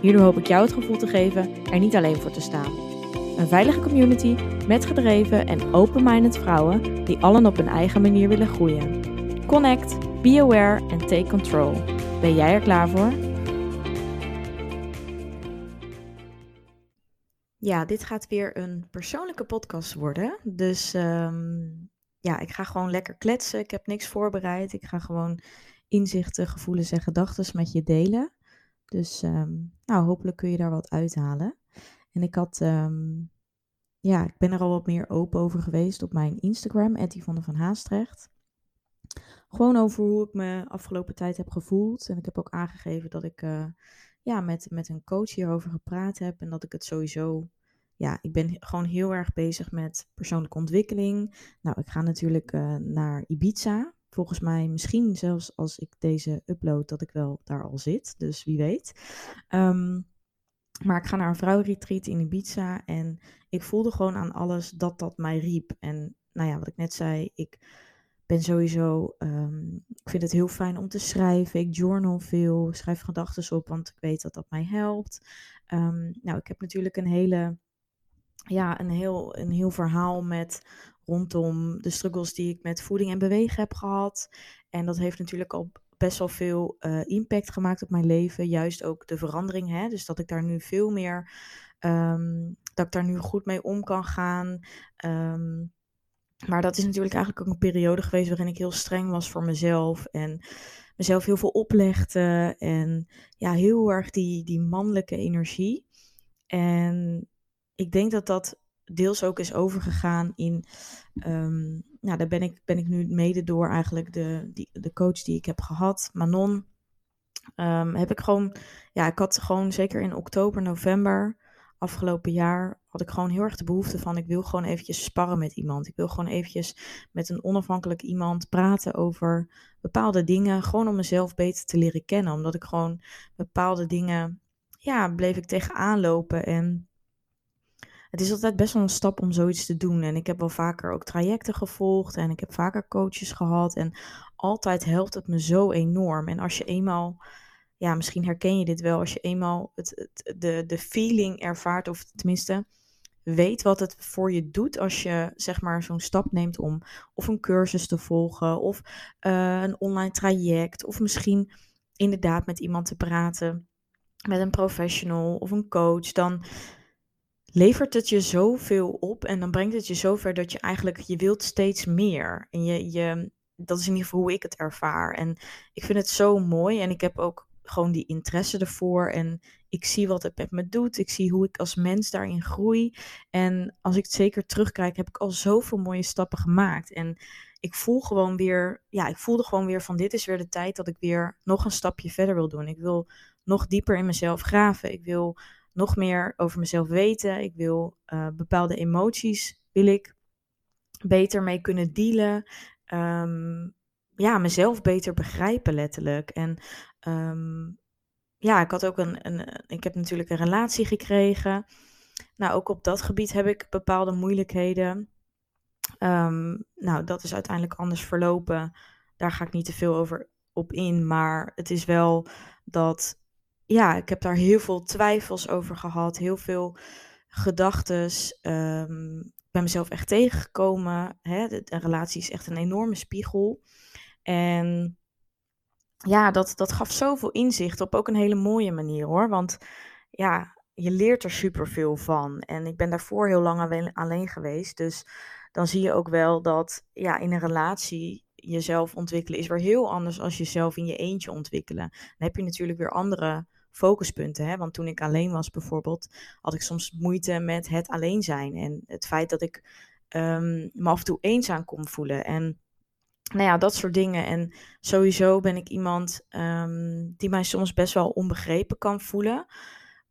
Hierdoor hoop ik jou het gevoel te geven er niet alleen voor te staan. Een veilige community met gedreven en open-minded vrouwen die allen op hun eigen manier willen groeien. Connect, be aware en take control. Ben jij er klaar voor? Ja, dit gaat weer een persoonlijke podcast worden. Dus um, ja, ik ga gewoon lekker kletsen. Ik heb niks voorbereid. Ik ga gewoon inzichten, gevoelens en gedachten met je delen. Dus um, nou, hopelijk kun je daar wat uithalen. En ik had, um, ja, ik ben er al wat meer open over geweest op mijn Instagram, Yvonne van Haastrecht. Gewoon over hoe ik me afgelopen tijd heb gevoeld. En ik heb ook aangegeven dat ik uh, ja, met, met een coach hierover gepraat heb. En dat ik het sowieso ja, ik ben gewoon heel erg bezig met persoonlijke ontwikkeling. Nou, ik ga natuurlijk uh, naar Ibiza. Volgens mij misschien zelfs als ik deze upload dat ik wel daar al zit. Dus wie weet. Um, maar ik ga naar een vrouwenretreat in Ibiza. En ik voelde gewoon aan alles dat dat mij riep. En nou ja, wat ik net zei, ik ben sowieso, um, ik vind het heel fijn om te schrijven. Ik journal veel, schrijf gedachten op, want ik weet dat dat mij helpt. Um, nou, ik heb natuurlijk een hele ja, een heel, een heel verhaal met rondom de struggles die ik met voeding en bewegen heb gehad. En dat heeft natuurlijk al best wel veel uh, impact gemaakt op mijn leven. Juist ook de verandering. Hè? Dus dat ik daar nu veel meer. Um, dat ik daar nu goed mee om kan gaan. Um, maar dat is natuurlijk eigenlijk ook een periode geweest waarin ik heel streng was voor mezelf. En mezelf heel veel oplegde. En ja, heel erg die, die mannelijke energie. En ik denk dat dat deels ook is overgegaan in. Um, nou, daar ben ik, ben ik nu mede door eigenlijk de, die, de coach die ik heb gehad, Manon. Um, heb ik gewoon, ja, ik had gewoon zeker in oktober, november afgelopen jaar, had ik gewoon heel erg de behoefte van, ik wil gewoon eventjes sparren met iemand. Ik wil gewoon eventjes met een onafhankelijk iemand praten over bepaalde dingen, gewoon om mezelf beter te leren kennen. Omdat ik gewoon bepaalde dingen, ja, bleef ik tegenaan lopen en het is altijd best wel een stap om zoiets te doen. En ik heb wel vaker ook trajecten gevolgd en ik heb vaker coaches gehad. En altijd helpt het me zo enorm. En als je eenmaal, ja, misschien herken je dit wel, als je eenmaal het, de, de feeling ervaart, of tenminste weet wat het voor je doet als je zeg maar zo'n stap neemt om of een cursus te volgen of uh, een online traject of misschien inderdaad met iemand te praten, met een professional of een coach, dan levert het je zoveel op en dan brengt het je zover dat je eigenlijk, je wilt steeds meer. En je, je, dat is in ieder geval hoe ik het ervaar. En ik vind het zo mooi en ik heb ook gewoon die interesse ervoor en ik zie wat het met me doet. Ik zie hoe ik als mens daarin groei. En als ik het zeker terugkijk, heb ik al zoveel mooie stappen gemaakt. En ik voel gewoon weer, ja, ik voelde gewoon weer van dit is weer de tijd dat ik weer nog een stapje verder wil doen. Ik wil nog dieper in mezelf graven. Ik wil nog meer over mezelf weten. Ik wil uh, bepaalde emoties, wil ik beter mee kunnen dealen. Um, ja, mezelf beter begrijpen letterlijk. En um, ja, ik had ook een, een, ik heb natuurlijk een relatie gekregen. Nou, ook op dat gebied heb ik bepaalde moeilijkheden. Um, nou, dat is uiteindelijk anders verlopen. Daar ga ik niet te veel over op in. Maar het is wel dat ja, ik heb daar heel veel twijfels over gehad, heel veel gedachten. Um, ik ben mezelf echt tegengekomen. Hè? De, de, relatie is echt een enorme spiegel. En ja, dat, dat gaf zoveel inzicht op ook een hele mooie manier hoor. Want ja, je leert er superveel van. En ik ben daarvoor heel lang alleen geweest. Dus dan zie je ook wel dat ja, in een relatie jezelf ontwikkelen is weer heel anders als jezelf in je eentje ontwikkelen. Dan heb je natuurlijk weer andere focuspunten. Hè? Want toen ik alleen was bijvoorbeeld, had ik soms moeite met het alleen zijn. En het feit dat ik um, me af en toe eenzaam kon voelen. En nou ja, dat soort dingen. En sowieso ben ik iemand um, die mij soms best wel onbegrepen kan voelen.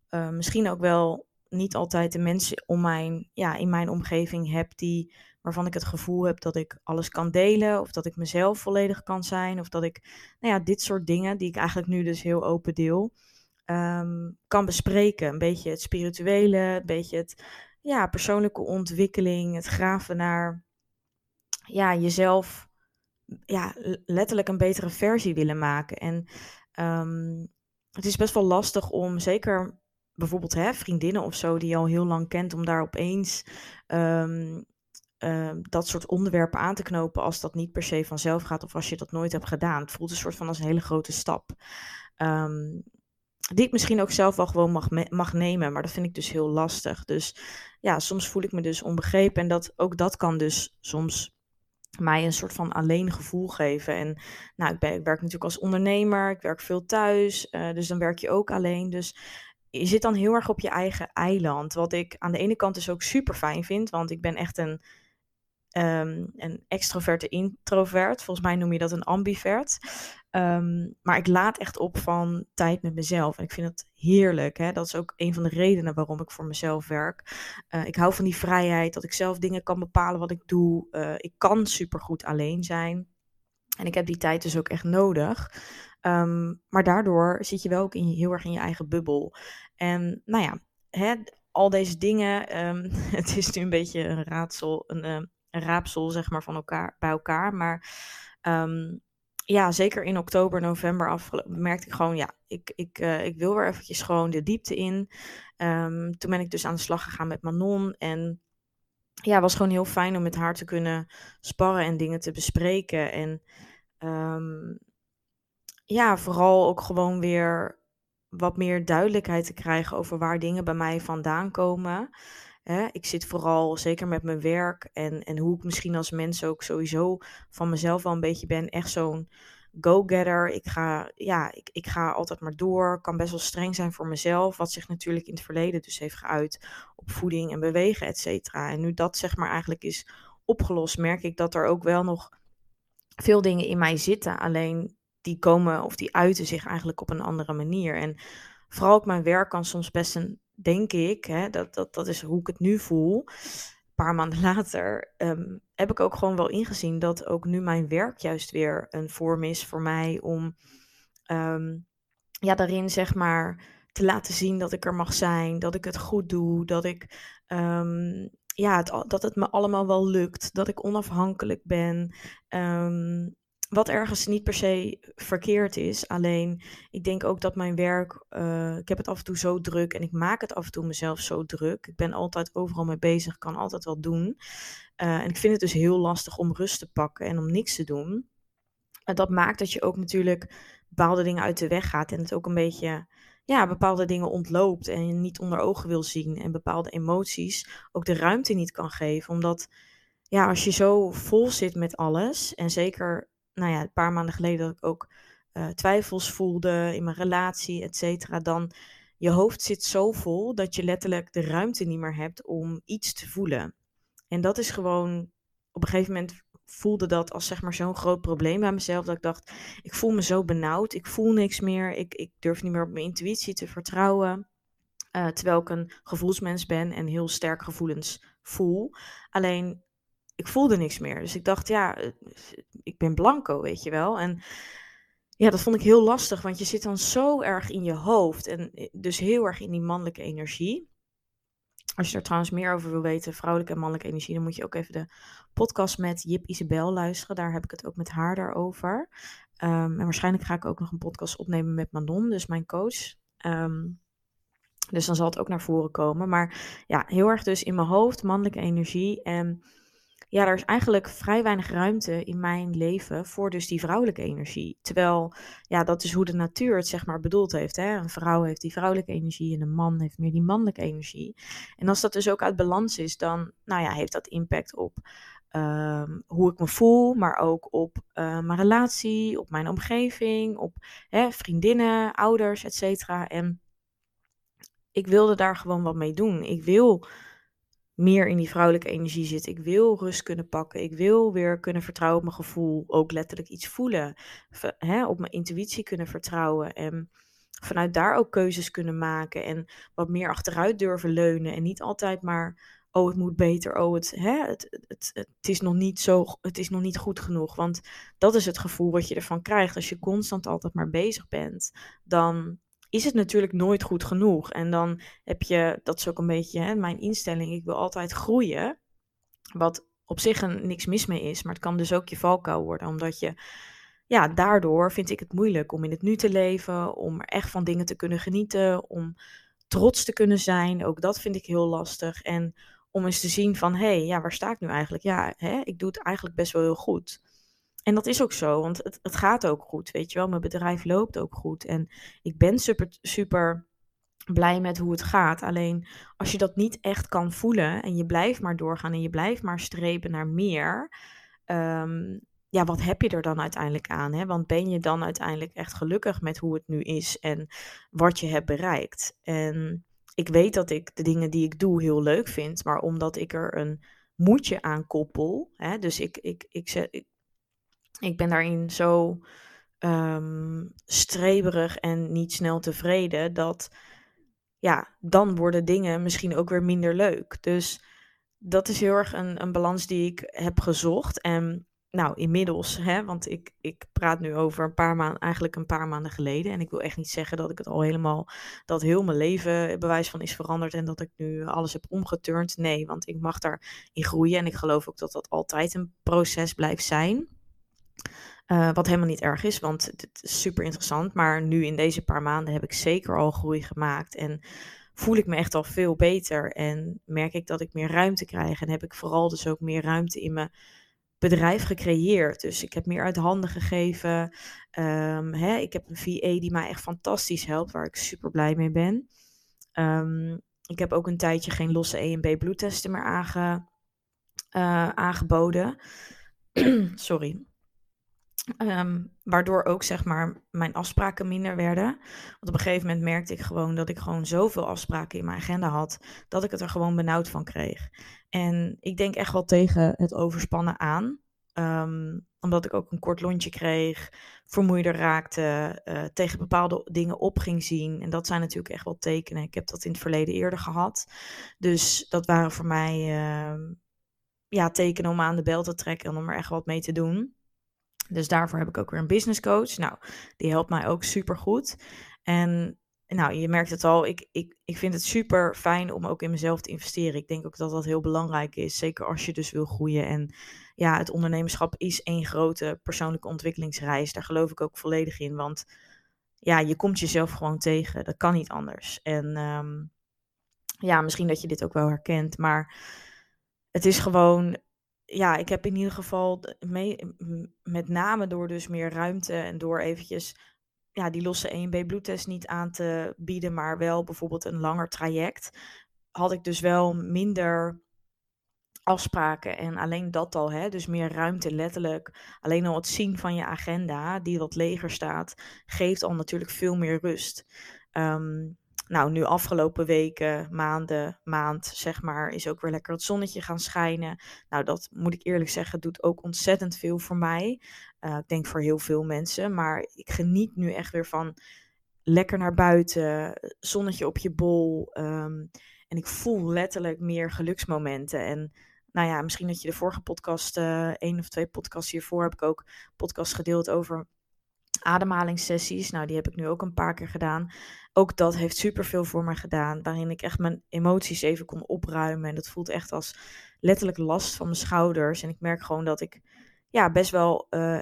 uh, misschien ook wel niet altijd de mensen om mijn, ja, in mijn omgeving heb die, waarvan ik het gevoel heb dat ik alles kan delen. Of dat ik mezelf volledig kan zijn. Of dat ik, nou ja, dit soort dingen die ik eigenlijk nu dus heel open deel. Um, kan bespreken. Een beetje het spirituele, een beetje het ja, persoonlijke ontwikkeling, het graven naar ja, jezelf ja, letterlijk een betere versie willen maken. En um, het is best wel lastig om, zeker bijvoorbeeld hè, vriendinnen of zo, die je al heel lang kent, om daar opeens uh, dat soort onderwerpen aan te knopen als dat niet per se vanzelf gaat of als je dat nooit hebt gedaan. Het voelt een soort van als een hele grote stap. Um, die ik misschien ook zelf wel gewoon mag, mag nemen, maar dat vind ik dus heel lastig. Dus ja, soms voel ik me dus onbegrepen en dat, ook dat kan dus soms mij een soort van alleen gevoel geven. En nou, ik, ik werk natuurlijk als ondernemer, ik werk veel thuis, uh, dus dan werk je ook alleen. Dus je zit dan heel erg op je eigen eiland. Wat ik aan de ene kant dus ook super fijn vind, want ik ben echt een, um, een extroverte introvert. Volgens mij noem je dat een ambivert. Um, maar ik laat echt op van tijd met mezelf. En ik vind het heerlijk. Hè? Dat is ook een van de redenen waarom ik voor mezelf werk. Uh, ik hou van die vrijheid, dat ik zelf dingen kan bepalen wat ik doe. Uh, ik kan supergoed alleen zijn. En ik heb die tijd dus ook echt nodig. Um, maar daardoor zit je wel ook heel erg in je eigen bubbel. En nou ja, hè, al deze dingen. Het is nu een beetje een raadsel, een, een raapsel zeg maar van elkaar, bij elkaar. Maar um, ja, zeker in oktober, november af merkte ik gewoon, ja, ik, ik, uh, ik wil weer eventjes gewoon de diepte in. Um, toen ben ik dus aan de slag gegaan met Manon. En ja, het was gewoon heel fijn om met haar te kunnen sparren en dingen te bespreken. En um, ja, vooral ook gewoon weer wat meer duidelijkheid te krijgen over waar dingen bij mij vandaan komen. Ik zit vooral, zeker met mijn werk en, en hoe ik misschien als mens ook sowieso van mezelf wel een beetje ben, echt zo'n go-getter. Ik ga, ja, ik, ik ga altijd maar door. Kan best wel streng zijn voor mezelf. Wat zich natuurlijk in het verleden dus heeft geuit op voeding en bewegen, et cetera. En nu dat zeg maar eigenlijk is opgelost, merk ik dat er ook wel nog veel dingen in mij zitten. Alleen die komen of die uiten zich eigenlijk op een andere manier. En vooral ook mijn werk kan soms best een denk ik, hè, dat, dat, dat is hoe ik het nu voel, een paar maanden later, ehm, heb ik ook gewoon wel ingezien dat ook nu mijn werk juist weer een vorm is voor mij om ehm, ja, daarin zeg maar te laten zien dat ik er mag zijn, dat ik het goed doe, dat ik ehm, ja, het, dat het me allemaal wel lukt, dat ik onafhankelijk ben. Wat ergens niet per se verkeerd is. Alleen ik denk ook dat mijn werk. Uh, ik heb het af en toe zo druk en ik maak het af en toe mezelf zo druk. Ik ben altijd overal mee bezig, kan altijd wel doen. Uh, en ik vind het dus heel lastig om rust te pakken en om niks te doen. En dat maakt dat je ook natuurlijk bepaalde dingen uit de weg gaat. En het ook een beetje. Ja, bepaalde dingen ontloopt en niet onder ogen wil zien. En bepaalde emoties ook de ruimte niet kan geven. Omdat ja, als je zo vol zit met alles. En zeker nou ja, een paar maanden geleden dat ik ook uh, twijfels voelde in mijn relatie, et cetera, dan je hoofd zit zo vol dat je letterlijk de ruimte niet meer hebt om iets te voelen. En dat is gewoon, op een gegeven moment voelde dat als zeg maar zo'n groot probleem bij mezelf, dat ik dacht, ik voel me zo benauwd, ik voel niks meer, ik, ik durf niet meer op mijn intuïtie te vertrouwen. Uh, terwijl ik een gevoelsmens ben en heel sterk gevoelens voel. Alleen ik voelde niks meer. Dus ik dacht, ja, eh, ik ben blanco, weet je wel. En ja, dat vond ik heel lastig, want je zit dan zo erg in je hoofd en eh, dus heel erg in die mannelijke energie. Als je er trouwens meer over wil weten, vrouwelijke en mannelijke energie, dan moet je ook even de podcast met Jip Isabel luisteren. Daar heb ik het ook met haar daarover. Um, en waarschijnlijk ga ik ook nog een podcast opnemen met Manon, dus mijn coach. Um, dus dan zal het ook naar voren komen. Maar ja, heel erg dus in mijn hoofd, mannelijke energie. En ja, er is eigenlijk vrij weinig ruimte in mijn leven voor dus die vrouwelijke energie. Terwijl, ja, dat is hoe de natuur het zeg maar bedoeld heeft. Hè? Een vrouw heeft die vrouwelijke energie en een man heeft meer die mannelijke energie. En als dat dus ook uit balans is, dan, nou ja, heeft dat impact op um, hoe ik me voel, maar ook op uh, mijn relatie, op mijn omgeving, op hè, vriendinnen, ouders, et. En ik wilde daar gewoon wat mee doen. Ik wil meer in die vrouwelijke energie zit. Ik wil rust kunnen pakken. Ik wil weer kunnen vertrouwen op mijn gevoel. Ook letterlijk iets voelen. Hè, op mijn intuïtie kunnen vertrouwen. En vanuit daar ook keuzes kunnen maken en wat meer achteruit durven leunen en niet altijd maar oh het moet beter, oh het, hè, het, het, het, is nog niet zo, het is nog niet goed genoeg. Want dat is het gevoel wat je ervan krijgt als je constant altijd maar bezig bent. Dan is het natuurlijk nooit goed genoeg. En dan heb je, dat is ook een beetje hè, mijn instelling, ik wil altijd groeien. Wat op zich een, niks mis mee is, maar het kan dus ook je valkuil worden, omdat je ja, daardoor vind ik het moeilijk om in het nu te leven, om er echt van dingen te kunnen genieten, om trots te kunnen zijn. Ook dat vind ik heel lastig. En om eens te zien van, hé, hey, ja, waar sta ik nu eigenlijk? Ja, hè, ik doe het eigenlijk best wel heel goed. En dat is ook zo, want het, het gaat ook goed, weet je wel. Mijn bedrijf loopt ook goed en ik ben super, super blij met hoe het gaat. Alleen als je dat niet echt kan voelen en je blijft maar doorgaan en je blijft maar strepen naar meer, ehm, ja, wat heb je er dan uiteindelijk aan? Hè? Want ben je dan uiteindelijk echt gelukkig met hoe het nu is en wat je hebt bereikt? En ik weet dat ik de dingen die ik doe heel leuk vind, maar omdat ik er een moedje aan koppel, hè, dus ik, ik, ik, ik, ik ben daarin zo um, streberig en niet snel tevreden, dat ja, dan worden dingen misschien ook weer minder leuk. Dus dat is heel erg een, een balans die ik heb gezocht. En nou, inmiddels, hè, want ik, ik praat nu over een paar maanden, eigenlijk een paar maanden geleden. En ik wil echt niet zeggen dat ik het al helemaal, dat heel mijn leven bewijs van is veranderd en dat ik nu alles heb omgeturnd. Nee, want ik mag daarin groeien en ik geloof ook dat dat altijd een proces blijft zijn. Uh, wat helemaal niet erg is, want het is super interessant. Maar nu in deze paar maanden heb ik zeker al groei gemaakt. En voel ik me echt al veel beter. En merk ik dat ik meer ruimte krijg. En heb ik vooral dus ook meer ruimte in mijn bedrijf gecreëerd. Dus ik heb meer uit handen gegeven. Um, hè, ik heb een VA die mij echt fantastisch helpt, waar ik super blij mee ben. Um, ik heb ook een tijdje geen losse E en B bloedtesten meer aange, uh, aangeboden. Sorry. Um, waardoor ook zeg maar mijn afspraken minder werden. Want op een gegeven moment merkte ik gewoon dat ik gewoon zoveel afspraken in mijn agenda had. Dat ik het er gewoon benauwd van kreeg. En ik denk echt wel tegen het overspannen aan. Um, omdat ik ook een kort lontje kreeg, vermoeider raakte, uh, tegen bepaalde dingen op ging zien. En dat zijn natuurlijk echt wel tekenen. Ik heb dat in het verleden eerder gehad. Dus dat waren voor mij uh, ja, tekenen om aan de bel te trekken en om er echt wat mee te doen. Dus daarvoor heb ik ook weer een business coach. Nou, die helpt mij ook super goed. En nou, je merkt het al, ik, ik, ik vind het super fijn om ook in mezelf te investeren. Ik denk ook dat dat heel belangrijk is, zeker als je dus wil groeien. En ja, het ondernemerschap is één grote persoonlijke ontwikkelingsreis. Daar geloof ik ook volledig in, want ja, je komt jezelf gewoon tegen. Dat kan niet anders. En um, ja, misschien dat je dit ook wel herkent, maar het is gewoon ja, ik heb in ieder geval mee, met name door dus meer ruimte en door eventjes ja, die losse 1B bloedtest niet aan te bieden, maar wel bijvoorbeeld een langer traject, had ik dus wel minder afspraken. En alleen dat al, hè, dus meer ruimte letterlijk. Alleen al het zien van je agenda, die wat leger staat, geeft al natuurlijk veel meer rust. Um, nou, nu afgelopen weken, maanden, maand, zeg maar, is ook weer lekker het zonnetje gaan schijnen. Nou, dat moet ik eerlijk zeggen, doet ook ontzettend veel voor mij. Uh, ik denk voor heel veel mensen. Maar ik geniet nu echt weer van lekker naar buiten, zonnetje op je bol. Um, en ik voel letterlijk meer geluksmomenten. En nou ja, misschien dat je de vorige podcast, uh, één of twee podcasts hiervoor, heb ik ook podcast gedeeld over ademhalingssessies. Nou, die heb ik nu ook een paar keer gedaan. Ook dat heeft superveel voor me gedaan. Waarin ik echt mijn emoties even kon opruimen. En dat voelt echt als letterlijk last van mijn schouders. En ik merk gewoon dat ik ja, best wel uh,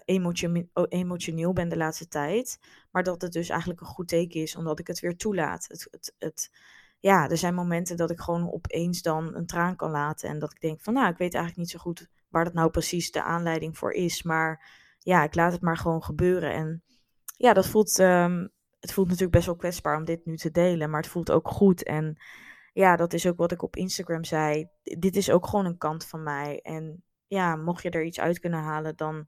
emotioneel ben de laatste tijd. Maar dat het dus eigenlijk een goed teken is, omdat ik het weer toelaat. Het, het, het, ja, er zijn momenten dat ik gewoon opeens dan een traan kan laten. En dat ik denk van, nou, ik weet eigenlijk niet zo goed waar dat nou precies de aanleiding voor is. Maar ja, ik laat het maar gewoon gebeuren. En ja, dat voelt, um, het voelt natuurlijk best wel kwetsbaar om dit nu te delen, maar het voelt ook goed. En ja, dat is ook wat ik op Instagram zei. Dit is ook gewoon een kant van mij. En ja, mocht je er iets uit kunnen halen, dan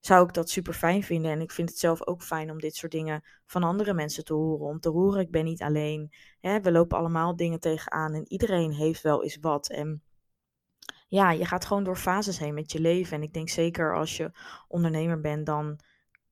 zou ik dat super fijn vinden. En ik vind het zelf ook fijn om dit soort dingen van andere mensen te horen. Om te horen, ik ben niet alleen. Hè, we lopen allemaal dingen tegenaan en iedereen heeft wel eens wat. En ja, je gaat gewoon door fases heen met je leven. En ik denk zeker als je ondernemer bent, dan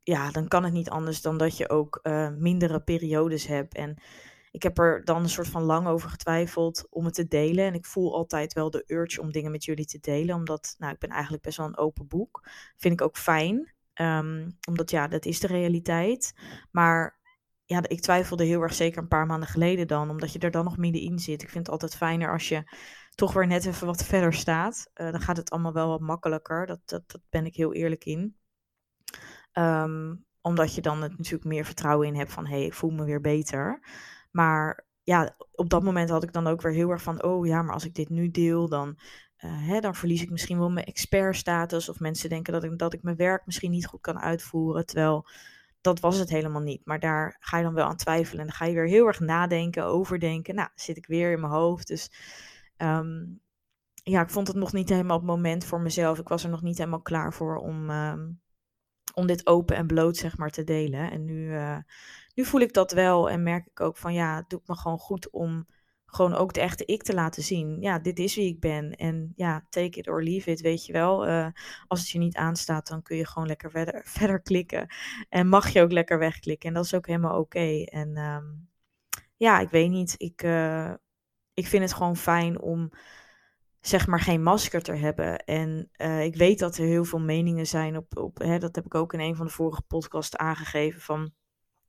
ja, dan kan het niet anders dan dat je ook uh, mindere periodes hebt. En ik heb er dan een soort van lang over getwijfeld om het te delen. En ik voel altijd wel de urge om dingen met jullie te delen. Omdat, nou, ik ben eigenlijk best wel een open boek. Vind ik ook fijn. Um, omdat, ja, dat is de realiteit. Maar ja, ik twijfelde heel erg zeker een paar maanden geleden dan. Omdat je er dan nog middenin zit. Ik vind het altijd fijner als je toch weer net even wat verder staat. Uh, dan gaat het allemaal wel wat makkelijker. Dat, dat, dat ben ik heel eerlijk in. Um, omdat je dan het natuurlijk meer vertrouwen in hebt van hé, hey, ik voel me weer beter. Maar ja, op dat moment had ik dan ook weer heel erg van, oh ja, maar als ik dit nu deel, dan, uh, hè, dan verlies ik misschien wel mijn expertstatus. Of mensen denken dat ik, dat ik mijn werk misschien niet goed kan uitvoeren. Terwijl dat was het helemaal niet. Maar daar ga je dan wel aan twijfelen. En dan ga je weer heel erg nadenken, overdenken. Nou, zit ik weer in mijn hoofd. Dus um, ja, ik vond het nog niet helemaal het moment voor mezelf. Ik was er nog niet helemaal klaar voor om, um, om dit open en bloot, zeg maar, te delen. En nu, uh, nu voel ik dat wel en merk ik ook van ja, het doet me gewoon goed om gewoon ook de echte ik te laten zien. Ja, dit is wie ik ben. En ja, take it or leave it, weet je wel. Uh, als het je niet aanstaat, dan kun je gewoon lekker verder, verder klikken. En mag je ook lekker wegklikken. En dat is ook helemaal oké. En um, ja, ik weet niet. Ik, uh, ik vind het gewoon fijn om zeg maar geen masker te hebben. En uh, ik weet dat er heel veel meningen zijn op, op hè, dat heb ik ook in een van de vorige podcasts aangegeven van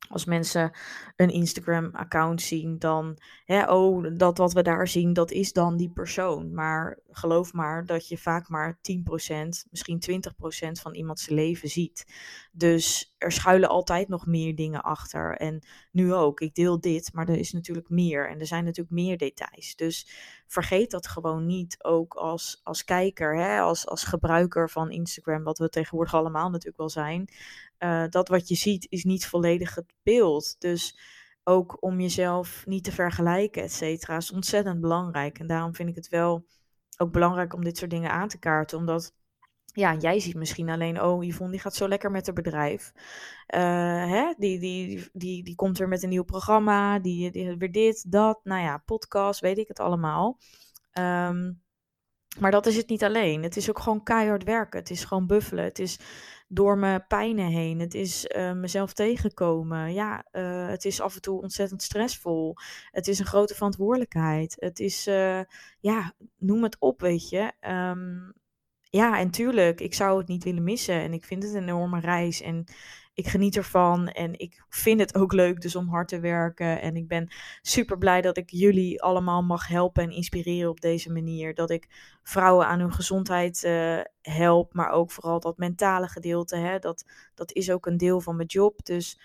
als mensen een Instagram-account zien, dan, hè, oh, dat wat we daar zien, dat is dan die persoon. Maar geloof maar dat je vaak maar 10%, misschien 20% van iemands leven ziet. Dus er schuilen altijd nog meer dingen achter. En nu ook, ik deel dit, maar er is natuurlijk meer. En er zijn natuurlijk meer details. Dus vergeet dat gewoon niet, ook als, als kijker, hè, als, als gebruiker van Instagram, wat we tegenwoordig allemaal natuurlijk wel zijn uh, dat wat je ziet is niet volledig het beeld. Dus ook om jezelf niet te vergelijken, et cetera, is ontzettend belangrijk. En daarom vind ik het wel ook belangrijk om dit soort dingen aan te kaarten. Omdat, ja, jij ziet misschien alleen, oh, Yvonne die gaat zo lekker met het bedrijf. Uh, hè? Die, die, die, die komt er met een nieuw programma, die, die weer dit, dat, nou ja, podcast, weet ik het allemaal. Um, maar dat is het niet alleen. Het is ook gewoon keihard werken. Het is gewoon buffelen. Het is door mijn pijnen heen. Het is uh, mezelf tegenkomen. Ja, uh, het is af en toe ontzettend stressvol. Het is een grote verantwoordelijkheid. Het is, uh, ja, noem het op, weet je. Um, ja, en tuurlijk, ik zou het niet willen missen. En ik vind het een enorme reis. En ik geniet ervan en ik vind het ook leuk dus om hard te werken. En ik ben super blij dat ik jullie allemaal mag helpen en inspireren op deze manier. Dat ik vrouwen aan hun gezondheid uh, help, maar ook vooral dat mentale gedeelte. Hè, dat, dat is ook een deel van mijn job. Dus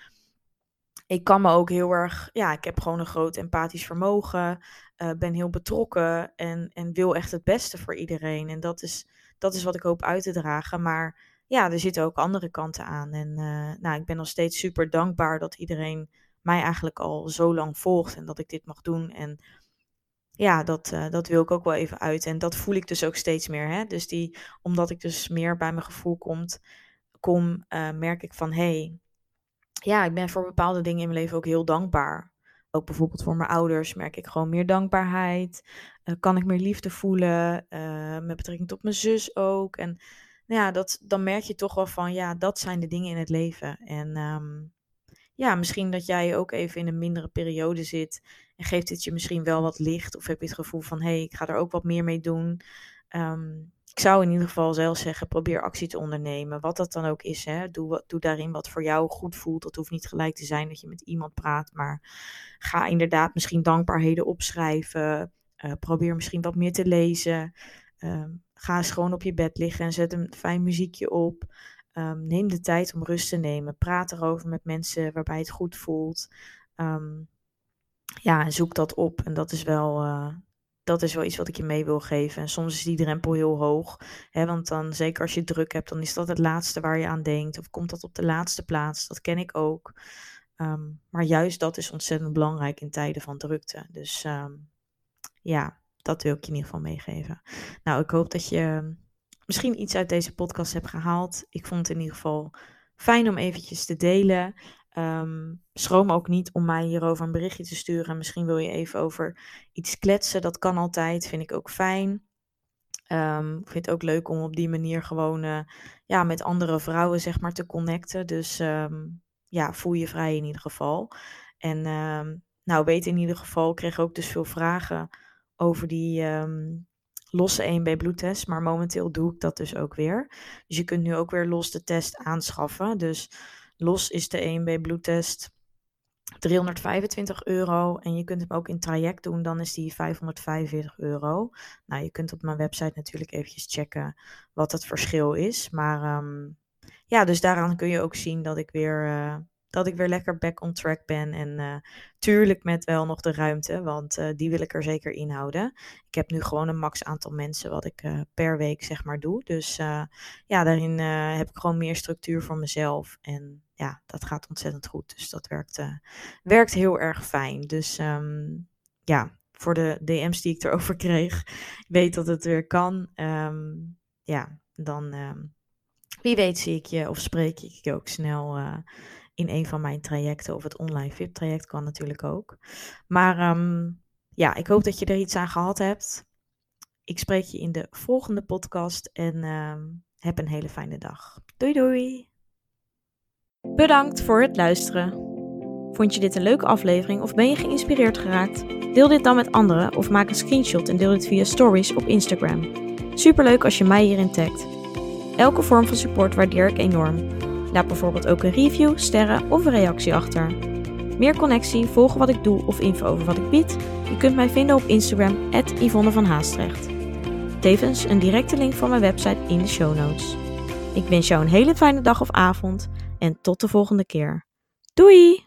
ik kan me ook heel erg, ja, ik heb gewoon een groot empathisch vermogen. Uh, ben heel betrokken en, en wil echt het beste voor iedereen. En dat is, dat is wat ik hoop uit te dragen. Maar ja, er zitten ook andere kanten aan. En uh, nou, ik ben nog steeds super dankbaar dat iedereen mij eigenlijk al zo lang volgt en dat ik dit mag doen. En ja, dat, uh, dat wil ik ook wel even uit. En dat voel ik dus ook steeds meer. Hè? Dus die, omdat ik dus meer bij mijn gevoel komt, kom, uh, merk ik van hé, hey, ja, ik ben voor bepaalde dingen in mijn leven ook heel dankbaar. Bijvoorbeeld voor mijn ouders merk ik gewoon meer dankbaarheid. kan ik meer liefde voelen. met betrekking tot mijn zus ook. En ja, dat, dan merk je toch wel van, ja, dat zijn de dingen in het leven. En um, ja, misschien dat jij ook even in een mindere periode zit en geeft het je misschien wel wat licht. Of heb je het gevoel van, hé, hey, ik ga er ook wat meer mee doen. Um, ik zou in ieder geval zelf zeggen, probeer actie te ondernemen. Wat dat dan ook is, hè. Doe, doe daarin wat voor jou goed voelt. Dat hoeft niet gelijk te zijn dat je met iemand praat. Maar ga inderdaad misschien dankbaarheden opschrijven. Uh, probeer misschien wat meer te lezen. Um, ga eens gewoon op je bed liggen en zet een fijn muziekje op. Um, neem de tijd om rust te nemen. Praat erover met mensen waarbij het goed voelt. Um, ja, zoek dat op. En dat is wel, uh, dat is wel iets wat ik je mee wil geven. En soms is die drempel heel hoog. Hè, want dan, zeker als je druk hebt, dan is dat het laatste waar je aan denkt. Of komt dat op de laatste plaats. Dat ken ik ook. Um, maar juist dat is ontzettend belangrijk in tijden van drukte. Dus ja, dat wil ik je in ieder geval meegeven. Nou, ik hoop dat je misschien iets uit deze podcast hebt gehaald. Ik vond het in ieder geval fijn om eventjes te delen. Um, schroom ook niet om mij hierover een berichtje te sturen. Misschien wil je even over iets kletsen. Dat kan altijd, vind ik ook fijn. Um, ik vind het ook leuk om op die manier gewoon uh, ja, met andere vrouwen zeg maar, te connecten. Dus um, ja, voel je vrij in ieder geval. En nou, weet in ieder geval, ik kreeg ook dus veel vragen over die losse 1B bloedtest. Maar momenteel doe ik dat dus ook weer. Dus je kunt nu ook weer los de test aanschaffen. Dus los is de 1B bloedtest 325 euro. En je kunt hem ook in traject doen, dan is die 545 euro. Nou, je kunt op mijn website natuurlijk eventjes checken wat het verschil is. Maar um, ja, dus daaraan kun je ook zien dat ik weer, uh, dat ik weer lekker back on track ben. En uh, tuurlijk met wel nog de ruimte, want uh, die wil ik er zeker inhouden. Ik heb nu gewoon een max aantal mensen wat ik per week zeg maar doe. Dus ja, daarin heb ik gewoon meer structuur voor mezelf. En ja, dat gaat ontzettend goed. Dus dat werkt, werkt heel erg fijn. Dus um, ja, voor de DM's die ik erover kreeg, weet dat het weer kan. Um, ja, dan um, wie weet zie ik je of spreek ik je ook snel in een van mijn trajecten. Of het online VIP traject kan natuurlijk ook. Maar ja, ik hoop dat je er iets aan gehad hebt. Ik spreek je in de volgende podcast en heb een hele fijne dag. Doei doei! Bedankt voor het luisteren. Vond je dit een leuke aflevering of ben je geïnspireerd geraakt? Deel dit dan met anderen of maak een screenshot en deel dit via stories op Instagram. Superleuk als je mij hierin tagt. Elke vorm van support waardeer ik enorm. Laat bijvoorbeeld ook een review, sterren of een reactie achter. Meer connectie, volgen wat ik doe of info over wat ik bied? Je kunt mij vinden op Instagram, Yvonne van Haastrecht. Tevens een directe link van mijn website in de show notes. Ik wens jou een hele fijne dag of avond en tot de volgende keer. Doei!